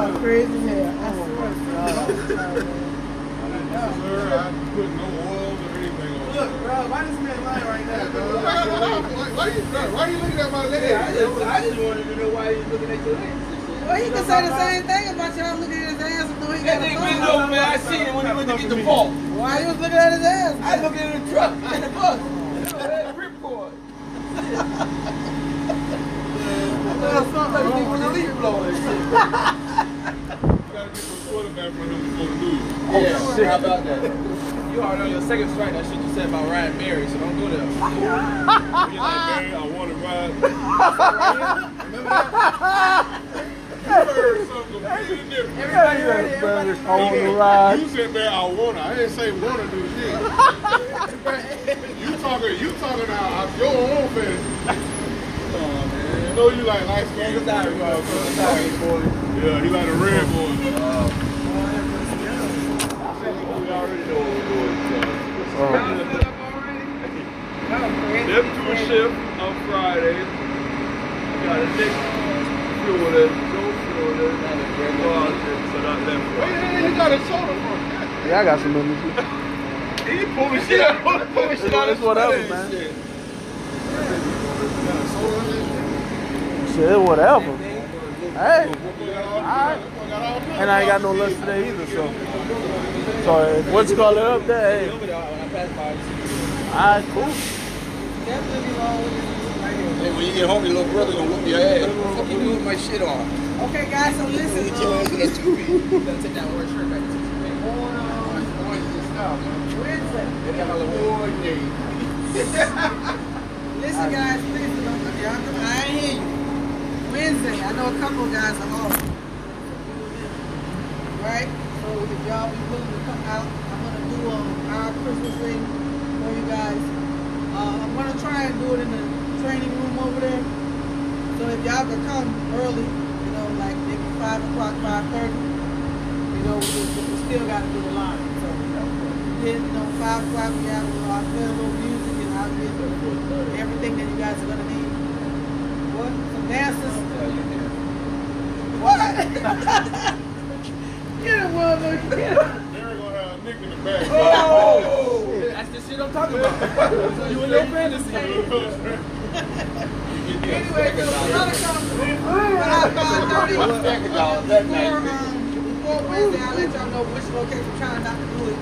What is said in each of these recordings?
Y'all crazy as hell. I swear to God. Sir, I put no oils or anything on. Look, bro, why this man lying right now, bro? Why, why, why, you, why you looking at my leg? I just, I just wanted to know why you looking at your legs. Well, he can say the same thing about y'all looking at his ass and know he got That nigga been over, man. I seen it when he went to get the fault. Why you was looking at his ass? I looked in the truck, in the bus. Ripcord. Like a nigga with a leaf blower and shit. You gotta get some quarterback for him before the news. Yeah, how about that? You already on your second strike. That shit you said about Ryan Berry, so don't go there. You're like, man, I want to ride. Remember that? You heard something completely different. Everybody heard it. Everybody I want to ride. You said, man, I want to. I didn't say want to do shit. you talking, you talking out uh, your own fantasy. Oh, man. You know you like light skin. It's bro. It's boy. Yeah, he like the red boys. We uh, Them two shift on Friday. I got a next fuel that Joe fuel that. Oh, shit, so not that. Wait. Yeah, I got some energy. He pulling shit out. Pulling shit out. It's whatever, man. shit. Shit, whatever. Hey, alright. And I ain't got no lunch today either, so. So, if once you call it up there, hey, when I pass by, you see alright, cool. Definitely wrong with this right here. Hey, when you get home, your little brother gonna whoop your ass. Fuck you doing with my shit on? Okay, guys, so listen. Get your um, ass in that tube. You gotta take that orange shirt back to you, man. Orange, orange is style, man. Wednesday. They got a little orange. Listen, guys, please don't y'all come. I ain't hear you. Wednesday, I know a couple of guys are off. Right? So if y'all be willing to come out, I'm gonna do um, our Christmas thing for you guys. Uh, I'm gonna try and do it in the training room over there. So if y'all could come early, you know, like maybe five o'clock, five thirty, you know, we, we still gotta do the line. So then, you know, five o'clock we have, you know, I play a little music and I'll get everything that you guys are gonna need. What? Some dances? What? In back. Oh! That's the shit I'm talking about. you and your fantasy. Anyway, so we're gonna come about five thirty. Before, um, before Wednesday, I'll let y'all know which location. I'm trying not to do it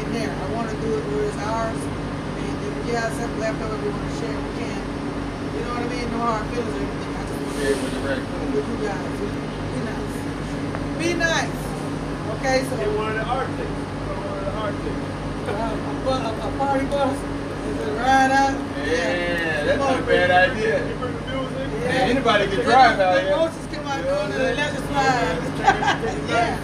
in there. I wanna do it where it's ours. And if we have something left over we wanna share, we can. You know what I mean? No hard feelings or anything. I just wanna share with you guys. Be nice. Be nice. Okay, so. one of the Arctic. One of the Arctic. Uh, a, a, a party bus is a ride out. Yeah, that's not a bad idea. You bring the music? Yeah, anybody can drive out here. The here. Moses come out doing the electric slide. yeah.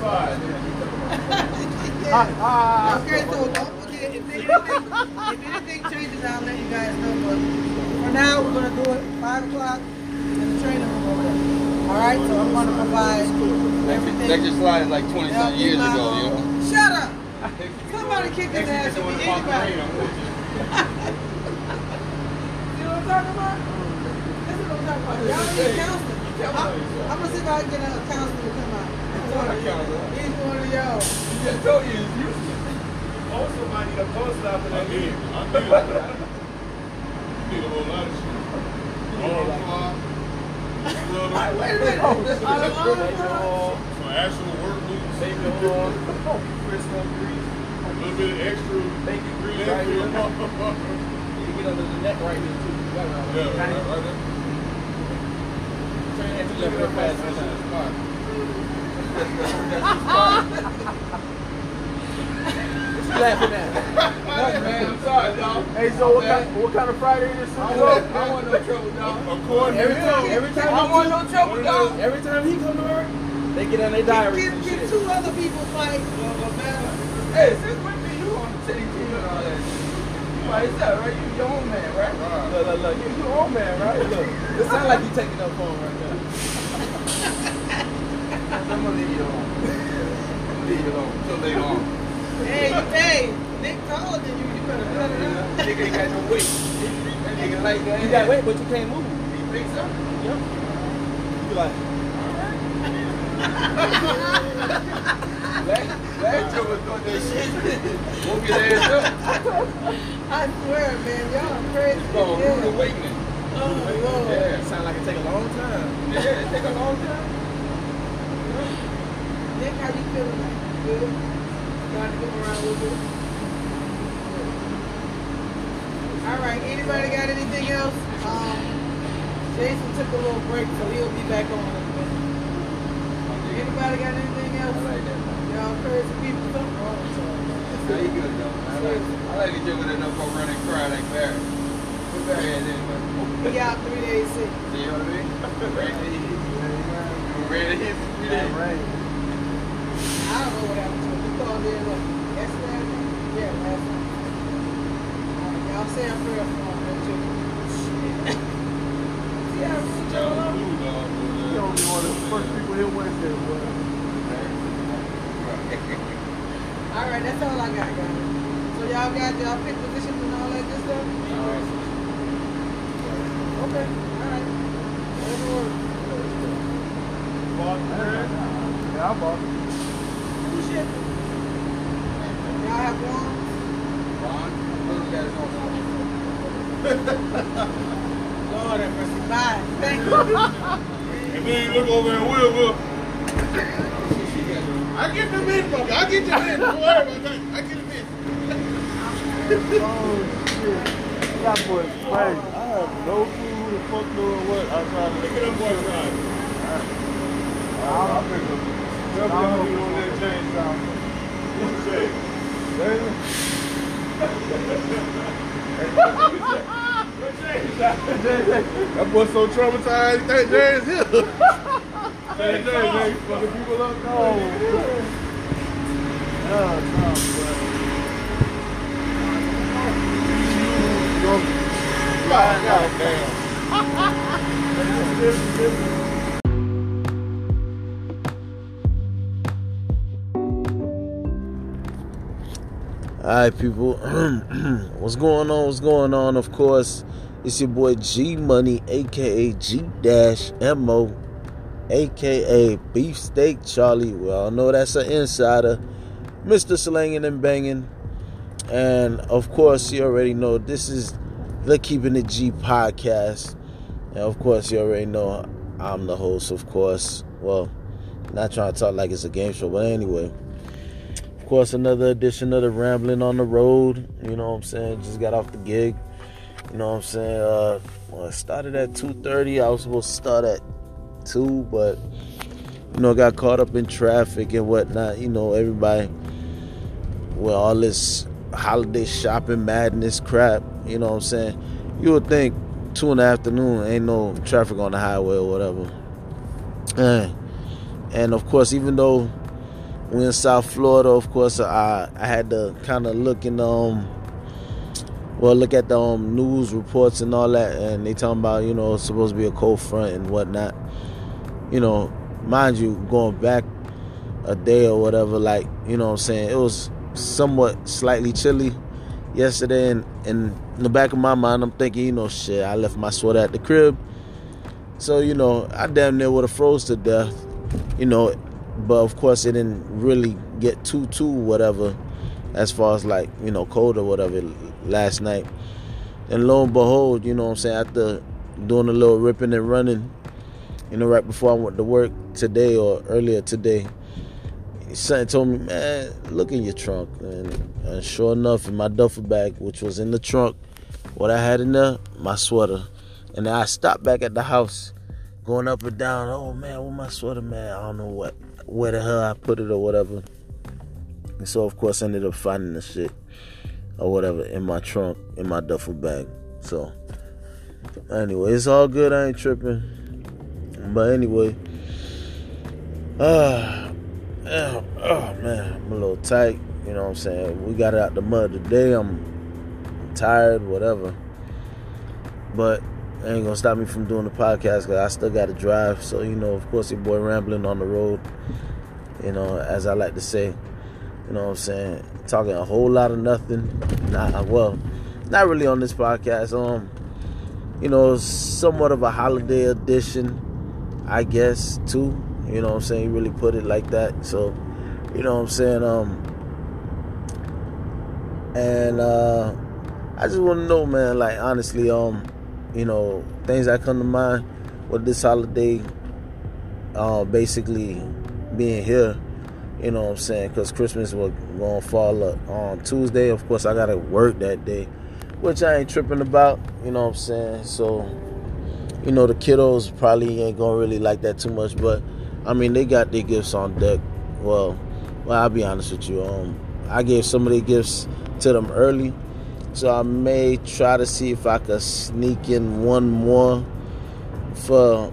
Okay, so don't forget if anything, if anything changes, I'll let you guys know. But for now, we're gonna do it five o'clock in the training room over there. All right, so I'm gonna provide everything. That just slide like 20 Help something years you ago, out. yo. Shut up. Somebody kick his ass if be anybody. You know what I'm talking about? This is what I'm talking about. Y'all need counseling. I'm, I'm gonna see if I can get a counselor to come out. He's one of y'all. I told you it's useless. Also, might need a post stop in I that need, game. I need, need a whole lot of shit. Arm clock, Wait a minute. Some actual work boots, grease, a little bit of extra. bacon grease Yeah, right here. You can get under the neck right here too. Right there. right, right there. Turn that to left real fast. That's in the spot. Laughing at. Nothing, man. I'm sorry, dog. Hey, so what kind, what kind of Friday is this? I want, I want no trouble, dog. According to Every time, him, every time I want no trouble, dog. Every time he come to work, they get on their diaries Get, and get two other people fight. Hey, since when did you on the city team and all that? You by yourself, right? You your own man, right? Right. Look, look, look. You your own man, right? Look. It sounds like you taking up for him right now. I'm gonna leave you alone. I'm gonna leave you alone. Till later on. Hey, hey, Nick taller than you. You better cut it out. Nigga ain't got no weight. That nigga like that. You got weight, but you can't move. You think so? Yep. You like, Last, last year was doing that shit. Woke his ass up. I swear, man, y'all are crazy. Oh, yeah. rude awakening. Oh, Lord. Yeah. Sound like it take a long time. Yeah, it take a long time. Nick, how you feeling? Like, good? Starting to come around a little bit? All right, anybody got anything else? Um, Jason took a little break, so he'll be back on in a minute. Anybody got anything else? like Y'all crazy people, something wrong with y'all, man. Nah, he good though. I like, I like the joke that don't go run and cry like Barry. What Barry had? We out three days sick. See what I mean? Ready to hit. You ready to hit? You That ready? rain. I don't know what happened in, what, yesterday? Yeah, last night. All right, y'all say a prayer for. See how rude y'all are? You don't be one of the first people here Wednesday, boy. All right, that's all I got, guys. So y'all got y'all pick positions and all that good stuff? Okay, all right. Whatever works. Yeah, I bought it. Who shipping? Y'all Ron, Lord have mercy. Bye. Thank you. And then you look over and Will go, I get in, fucker. I get them in. Don't worry about that. I get them in. Oh, shit. That boy's crazy. I have no clue who the fuck doing what outside of Look at them boys ride. I'll pick up. Tell me you on that James down. What's the say? That boy so traumatized, he think James here. Man, you fucking people up. Oh, man. Yeah, no, God, God damn. All right, people. What's going on? What's going on? Of course, it's your boy G Money, aka G Dash Mo, aka Beefsteak Charlie. We all know that's an insider, Mr. Slanging and Banging. And of course, you already know this is the Keeping It G podcast. And of course, you already know I'm the host, of course. Well, not trying to talk like it's a game show, but anyway course, another edition of the Rambling on the Road. You know what I'm saying? Just got off the gig. You know what I'm saying? Uh, well, it started at 2:30. I was supposed to start at two, but you know, got caught up in traffic and whatnot. You know, everybody with all this holiday shopping madness crap. You know what I'm saying? You would think two in the afternoon ain't no traffic on the highway or whatever. And, and of course, even though we in South Florida, of course, I I had to kind of look in um, well, look at the um, news reports and all that, and they talking about you know it's supposed to be a cold front and whatnot. You know, mind you, going back a day or whatever, like you know what I'm saying, it was somewhat slightly chilly yesterday, and, and in the back of my mind, I'm thinking, you know, shit, I left my sweater at the crib, so you know, I damn near would have froze to death, you know but of course it didn't really get too too whatever as far as like you know cold or whatever last night. And lo and behold you know what i'm saying after doing a little ripping and running you know right before i went to work today or earlier today something told me man look in your trunk. And, and sure enough in my duffel bag which was in the trunk what i had in there my sweater. And i stopped back at the house going up and down oh man where my sweater man? I don't know what where the hell I put it or whatever. And so of course I ended up finding the shit or whatever in my trunk, in my duffel bag. So anyway, it's all good, I ain't tripping. But anyway, uh, oh, oh man, I'm a little tight, you know what I'm saying? We got out the mud today. I'm tired, whatever. But ain't gonna stop me from doing the podcast because I still got to drive. So you know, of course, your boy rambling on the road. You know, as I like to say, you know what I'm saying, talking a whole lot of nothing. Not well, not really on this podcast. Um, you know, somewhat of a holiday edition, I guess, too. You know what I'm saying? He really put it like that. So, you know what I'm saying? Um, and uh, I just want to know, man. Like honestly, um, you know, things that come to mind with this holiday, uh, basically being here. You know what I'm saying? Because Christmas was gonna fall up on Tuesday. Of course, I gotta work that day, which I ain't tripping about. You know what I'm saying? So, you know, the kiddos probably ain't gonna really like that too much. But I mean, they got their gifts on deck. Well, well, I'll be honest with you. Um, I gave some of the gifts to them early, so I may try to see if I could sneak in one more for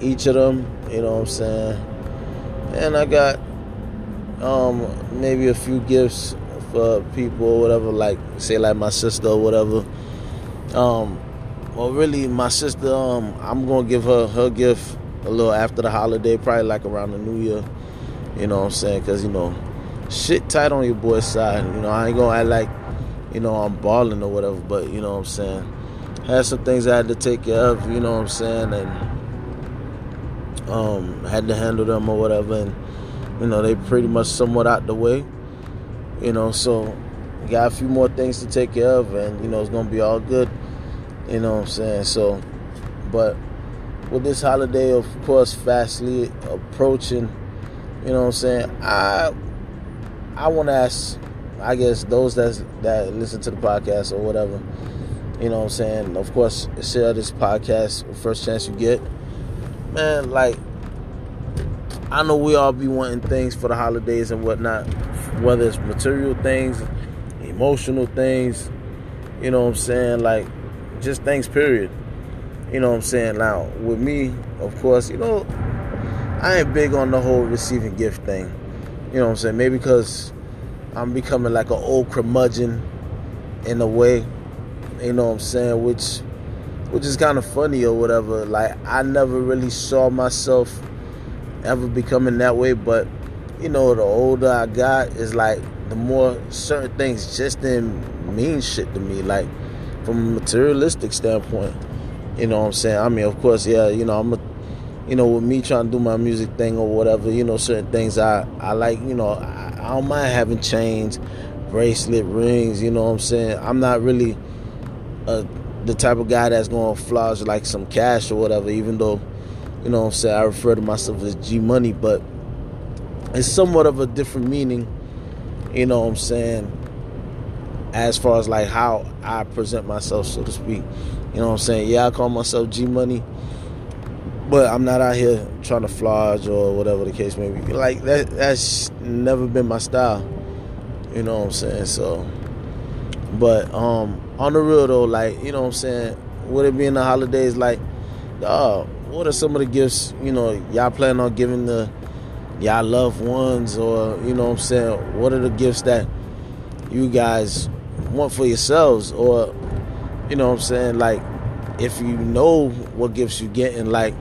each of them. You know what I'm saying? And I got um, maybe a few gifts for people or whatever, like say like my sister or whatever. Um, well, really, my sister, um, I'm gonna give her her gift a little after the holiday, probably like around the New Year. You know what I'm saying? Cause you know, shit tight on your boy's side. You know, I ain't gonna act like, you know, I'm balling or whatever, but you know what I'm saying. Had some things I had to take care of. You know what I'm saying, and um, had to handle them or whatever, and you know they pretty much somewhat out the way. You know, so got a few more things to take care of, and you know it's gonna be all good. You know what I'm saying? So, but with this holiday, of course, fastly approaching, you know what I'm saying? I I want to ask, I guess those that that listen to the podcast or whatever, you know what I'm saying? Of course, share this podcast first chance you get man, like I know we all be wanting things for the holidays and whatnot, whether it's material things, emotional things, you know what I'm saying, like just things period. You know what I'm saying? Now, with me, of course, you know, I ain't big on the whole receiving gift thing. You know what I'm saying? Maybe because I'm becoming like an old curmudgeon in a way. You know what I'm saying? Which which is kind of funny or whatever. Like I never really saw myself ever becoming that way, but you know, the older I got, is like the more certain things just didn't mean shit to me. Like from a materialistic standpoint, you know what I'm saying. I mean, of course, yeah, you know, I'm a you know, with me trying to do my music thing or whatever, you know, certain things I, I like, you know, I don't mind having chains, bracelet, rings, you know what I'm saying? I'm not really a the type of guy that's going to flash like some cash or whatever, even though, you know what I'm saying, I refer to myself as G Money, but it's somewhat of a different meaning, you know what I'm saying, as far as like how I present myself, so to speak. You know what I'm saying? Yeah, I call myself G Money, but I'm not out here trying to flodge or whatever the case may be. Like that that's never been my style. You know what I'm saying? So but um on the real though, like, you know what I'm saying, with it being the holidays, like, uh, what are some of the gifts, you know, y'all plan on giving the y'all loved ones or, you know what I'm saying, what are the gifts that you guys want for yourselves or you know what I'm saying, like if you know what gifts you getting, like,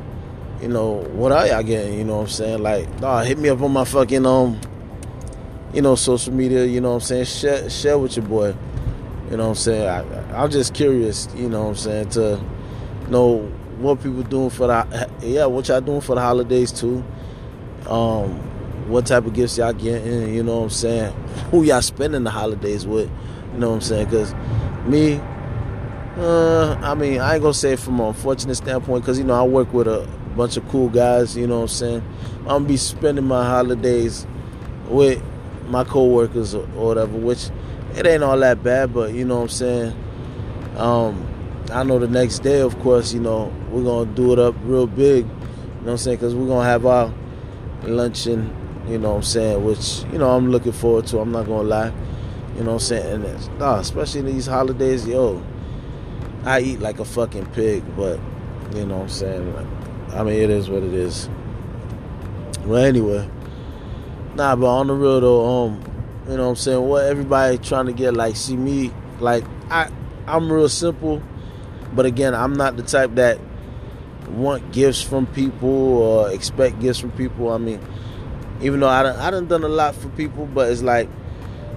you know, what are y'all getting, you know what I'm saying? Like, nah, hit me up on my fucking um you know, social media, you know what I'm saying? Share share with your boy. You know what I'm saying? I, I'm just curious, you know what I'm saying, to know what people doing for the yeah, what y'all doing for the holidays too. Um, what type of gifts y'all getting, you know what I'm saying? Who y'all spending the holidays with, you know what I'm saying? Because me, uh, I mean, I ain't gonna say from an unfortunate standpoint, because you know I work with a bunch of cool guys, you know what I'm saying? I'm gonna be spending my holidays with my coworkers or, whatever, which it ain't all that bad, but you know what I'm saying. Um, I know the next day, of course, you know we're gonna do it up real big. You know what I'm saying? Because we're gonna have our luncheon. You know what I'm saying? Which you know I'm looking forward to. I'm not gonna lie. You know what I'm saying? And especially these holidays, yo, I eat like a fucking pig, but you know what I'm saying? I mean, it is what it is. Well, anyway, nah, but on the real though, um, you know what I'm saying? What everybody trying to get like see me like I I'm real simple, but again, I'm not the type that want gifts from people or expect gifts from people. I mean, even though I done, I done done a lot for people, but it's like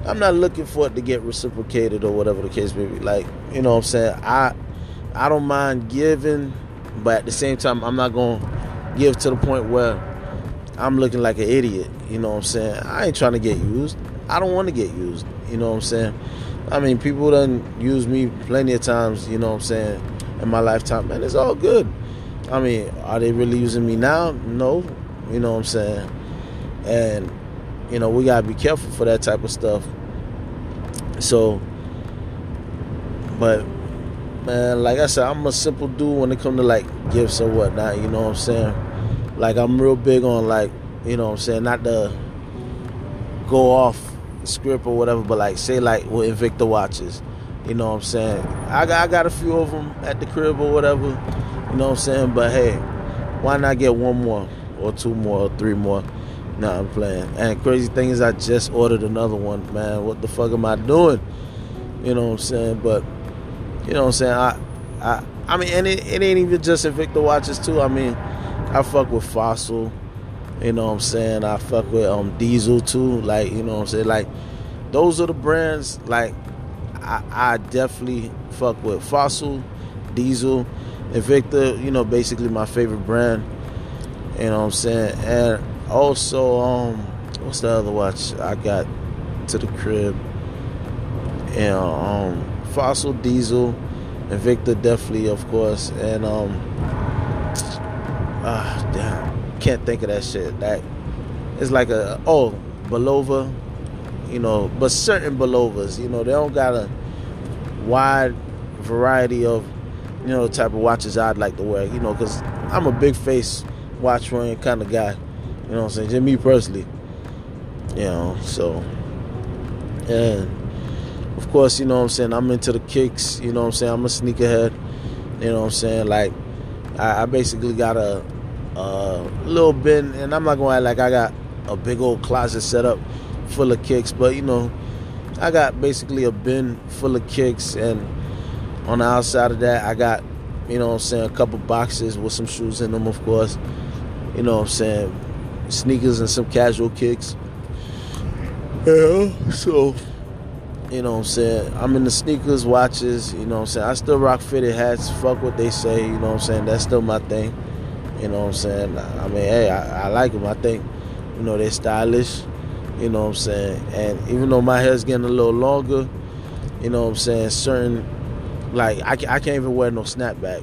I'm not looking for it to get reciprocated or whatever the case may be. Like, you know what I'm saying? I I don't mind giving, but at the same time I'm not gonna give to the point where I'm looking like an idiot. You know what I'm saying? I ain't trying to get used. I don't want to get used. You know what I'm saying? I mean, people done use me plenty of times. You know what I'm saying? In my lifetime, man, it's all good. I mean, are they really using me now? No. You know what I'm saying? And you know, we gotta be careful for that type of stuff. So, but man, like I said, I'm a simple dude when it comes to like gifts or whatnot. You know what I'm saying? Like I'm real big on like, you know what I'm saying, not to go off script or whatever, but like say like with Invicta watches. You know what I'm saying? I got I got a few of them at the crib or whatever. You know what I'm saying? But hey, why not get one more or two more or three more? Nah, I'm playing. And crazy thing is, I just ordered another one, man. What the fuck am I doing? You know what I'm saying? But you know what I'm saying? I, I, I mean, and it, it ain't even just Invicta watches too. I mean, I fuck with Fossil. You know what I'm saying? I fuck with um Diesel too. Like, you know what I'm saying? Like, those are the brands. Like, I, I definitely fuck with Fossil, Diesel, Invicta. You know, basically my favorite brand. You know what I'm saying? And also, um, what's the other watch I got to the crib? And um, Fossil, Diesel, and Victor definitely, of course, and um, ah, damn, can't think of that shit. That it's like a oh, Bulova, you know, but certain Bulovas, you know, they don't got a wide variety of you know type of watches I'd like to wear, you know, because I'm a big face watch wearing kind of guy. You know what I'm saying? Just me personally. You know, so and of course, you know what I'm saying, I'm into the kicks, you know what I'm saying, I'm a sneakerhead. You know what I'm saying? Like I, I basically got a a little bin and I'm not gonna act like I got a big old closet set up full of kicks, but you know, I got basically a bin full of kicks and on the outside of that I got, you know what I'm saying, a couple boxes with some shoes in them of course. You know what I'm saying? Sneakers and some casual kicks. Yeah, so you know what I'm saying? I'm in the sneakers, watches, you know what I'm saying? I still rock fitted hats, fuck what they say, you know what I'm saying? That's still my thing. You know what I'm saying? I mean, hey, I, I like them. I think, you know, they're stylish, you know what I'm saying? And even though my hair's getting a little longer, you know what I'm saying? Certain, like, I, I can't even wear no snapback.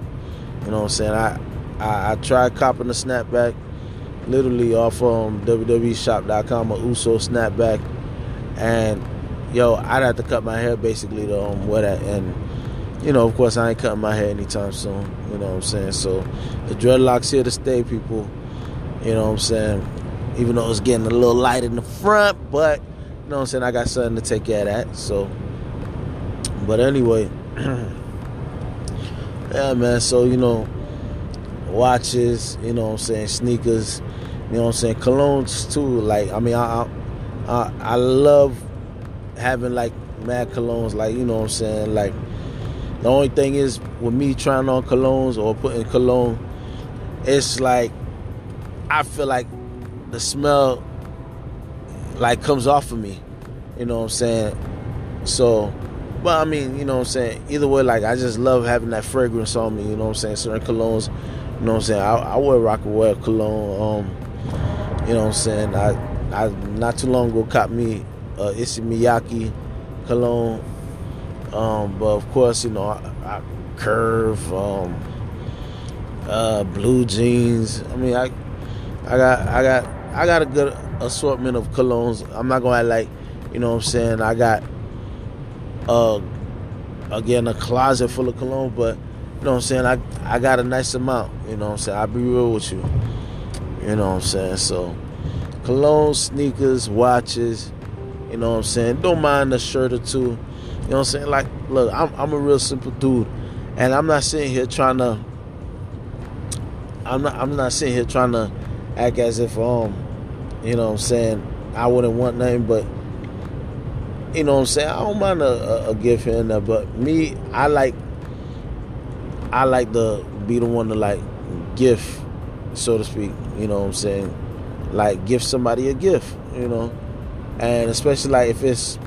You know what I'm saying? I, I, I tried copping a snapback literally off um, WWEshop.com, a Uso snapback. And yo, I'd have to cut my hair basically to um, wear that. And you know, of course, I ain't cutting my hair anytime soon. You know what I'm saying? So the dreadlocks here to stay, people. You know what I'm saying? Even though it's getting a little light in the front, but you know what I'm saying? I got something to take care of that. So, but anyway, yeah, man. So you know, watches. You know what I'm saying? Sneakers. You know what I'm saying? Colognes too. Like I mean, I I, I love having like mad colognes. Like you know what I'm saying? Like the only thing is with me trying on colognes or putting cologne, it's like I feel like the smell like comes off of me. You know what I'm saying? So, but I mean, you know what I'm saying? Either way, like I just love having that fragrance on me. You know what I'm saying? Certain colognes. You know what I'm saying? I, I wear Rocawear cologne. Um, you know what I'm saying? I I not too long ago caught me uh, Miyake cologne. Um, but of course, you know, I, I curve, um, uh, blue jeans. I mean, I, I got, I got, I got a good assortment of colognes. I'm not gonna like, you know, what I'm saying I got, uh, again a closet full of cologne, but you know, what I'm saying I, I got a nice amount. You know, what I'm saying I'll be real with you. You know, what I'm saying so, cologne, sneakers, watches. You know what I'm saying? Don't mind a shirt or two. You know what I'm saying? Like, look, I'm I'm a real simple dude, and I'm not sitting here trying to. I'm not I'm not sitting here trying to act as if um, you know what I'm saying I wouldn't want nothing, but you know what I'm saying I don't mind a, a, a gift here and there, but me I like I like to be the one to like gift, so to speak. You know what I'm saying? Like give somebody a gift. You know and especially like if it's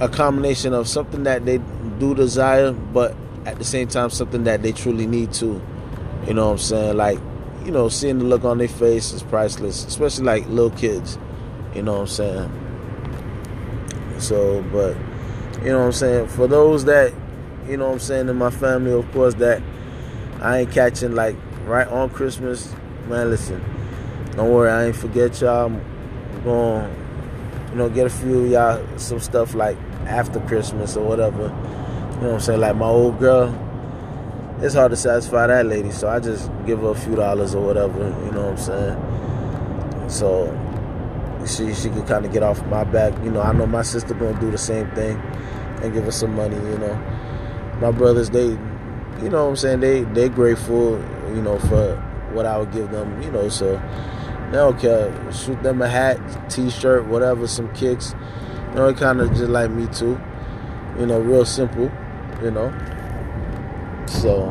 a combination of something that they do desire but at the same time something that they truly need to you know what i'm saying like you know, seeing the look on their face is priceless, especially like little kids. You know what I'm saying? So, but you know what I'm saying? For those that, you know what I'm saying, in my family, of course, that I ain't catching like right on Christmas, man, listen, don't worry, I ain't forget y'all. I'm going, you know, get a few y'all some stuff like after Christmas or whatever. You know what I'm saying? Like my old girl, it's hard to satisfy that lady, so I just give her a few dollars or whatever. You know what I'm saying? So she she could kind of get off my back. You know, I know my sister gonna do the same thing and give her some money. You know, my brothers they, you know what I'm saying they they grateful. You know for what I would give them. You know, so they don't care. Shoot them a hat, t-shirt, whatever, some kicks. You know, kind of just like me too. You know, real simple. You know. So,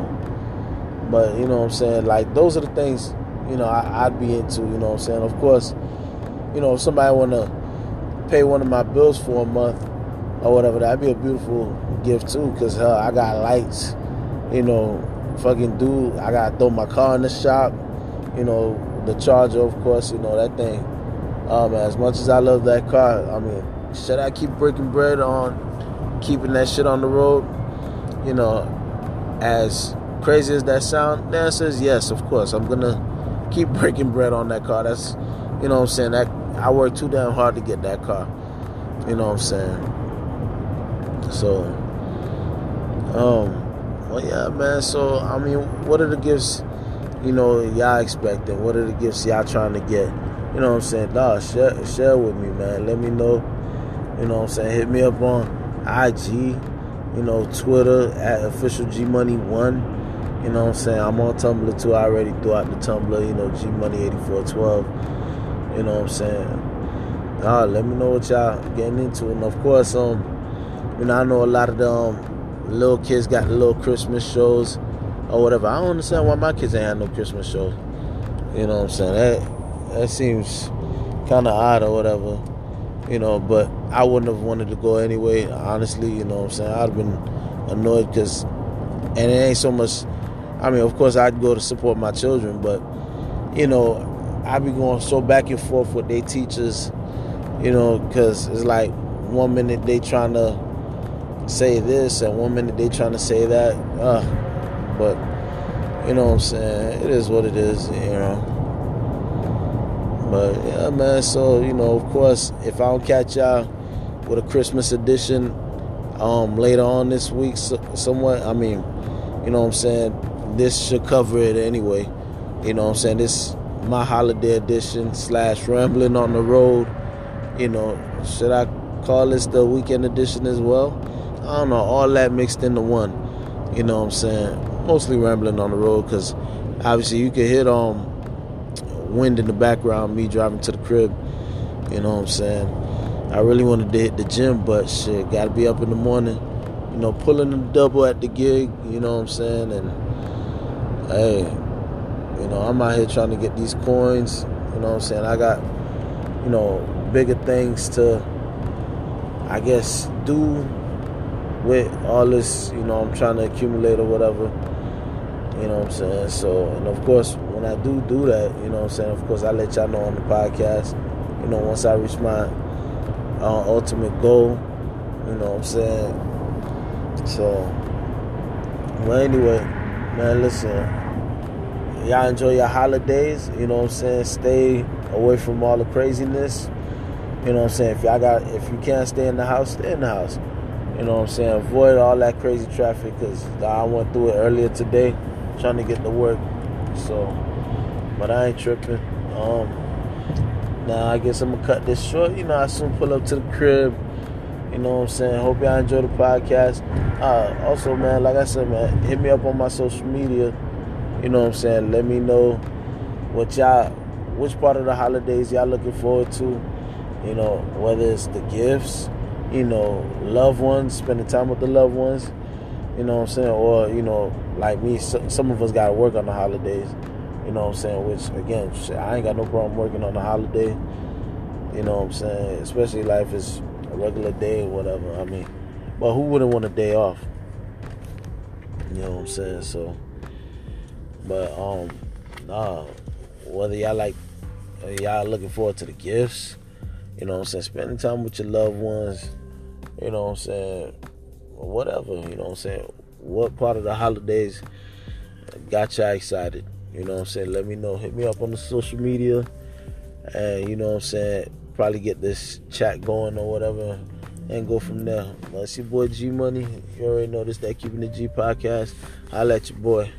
but you know what I'm saying? Like those are the things, you know, I, would be into. You know what I'm saying? Of course, you know, if somebody want to pay one of my bills for a month or whatever, that'd be a beautiful gift too. Cause hell, I got lights. You know, fucking dude, I gotta throw my car in the shop. You know, the charger, of course. You know that thing. Um, as much as I love that car, I mean, should I keep breaking bread on keeping that shit on the road? You know, as crazy as that sound, the answer is yes, of course. I'm gonna keep breaking bread on that car. That's you know what I'm saying, that I worked too damn hard to get that car. You know what I'm saying? So um well yeah man, so I mean what are the gifts, you know, y'all expecting? What are the gifts y'all trying to get? You know what I'm saying? Dog, share share with me, man. Let me know. You know what I'm saying? Hit me up on IG you know, Twitter at official G Money One. You know what I'm saying? I'm on Tumblr too. I already threw out the Tumblr, you know, G Money 8412. You know what I'm saying? Uh, let me know what y'all getting into. And of course, um, you know, I know a lot of the um, little kids got the little Christmas shows or whatever. I don't understand why my kids ain't had no Christmas shows. You know what I'm saying? That that seems kind of odd or whatever you know, but I wouldn't have wanted to go anyway, honestly, you know what I'm saying? I'd have been annoyed because, and it ain't so much, I mean, of course, I'd go to support my children, but, you know, I'd be going so back and forth with their teachers, you know, because it's like one minute they trying to say this and one minute they trying to say that. Uh, but, you know what I'm saying? It is what it is, you know. But yeah, man. So you know, of course, if I don't catch y'all with a Christmas edition um, later on this week, so, somewhat. I mean, you know what I'm saying. This should cover it anyway. You know what I'm saying. This my holiday edition slash rambling on the road. You know, should I call this the weekend edition as well? I don't know. All that mixed into one. You know what I'm saying. Mostly rambling on the road because obviously you can hit on um, wind in the background, me driving to the crib. You know what I'm saying? I really wanted to hit the gym, but shit, gotta be up in the morning. You know, pulling the double at the gig, you know what I'm saying? And hey, you know, I'm out here trying to get these coins, you know what I'm saying? I got, you know, bigger things to, I guess, do with all this, you know, I'm trying to accumulate or whatever. You know what I'm saying? So, and of course, when I do do that, you know what I'm saying? Of course, I let y'all know on the podcast. You know, once I reach my uh, ultimate goal, you know what I'm saying? So, well, anyway, man, listen. Y'all enjoy your holidays, you know what I'm saying? Stay away from all the craziness. You know what I'm saying? If y'all got, if you can't stay in the house, stay in the house. You know what I'm saying? Avoid all that crazy traffic because I went through it earlier today trying to get to work. So, but I ain't tripping. Um, now I guess I'm gonna cut this short. You know, I soon pull up to the crib. You know what I'm saying? Hope y'all enjoy the podcast. Uh, also, man, like I said, man, hit me up on my social media. You know what I'm saying? Let me know what y'all, which part of the holidays y'all looking forward to. You know, whether it's the gifts, you know, loved ones, spending time with the loved ones. You know what I'm saying? Or, you know, like me, some of us got to work on the holidays. You know what I'm saying? Which again, I ain't got no problem working on a holiday. You know what I'm saying? Especially life is a regular day or whatever. I mean, but who wouldn't want a day off? You know what I'm saying? So, but um, nah, whether y'all like, y'all looking forward to the gifts. You know what I'm saying? Spending time with your loved ones. You know what I'm saying? Whatever. You know what I'm saying? What part of the holidays got y'all excited? You know what I'm saying? Let me know. Hit me up on the social media. And you know what I'm saying? Probably get this chat going or whatever. And go from there. That's your boy G Money. You already know this, that Keeping the G podcast. I'll let your boy.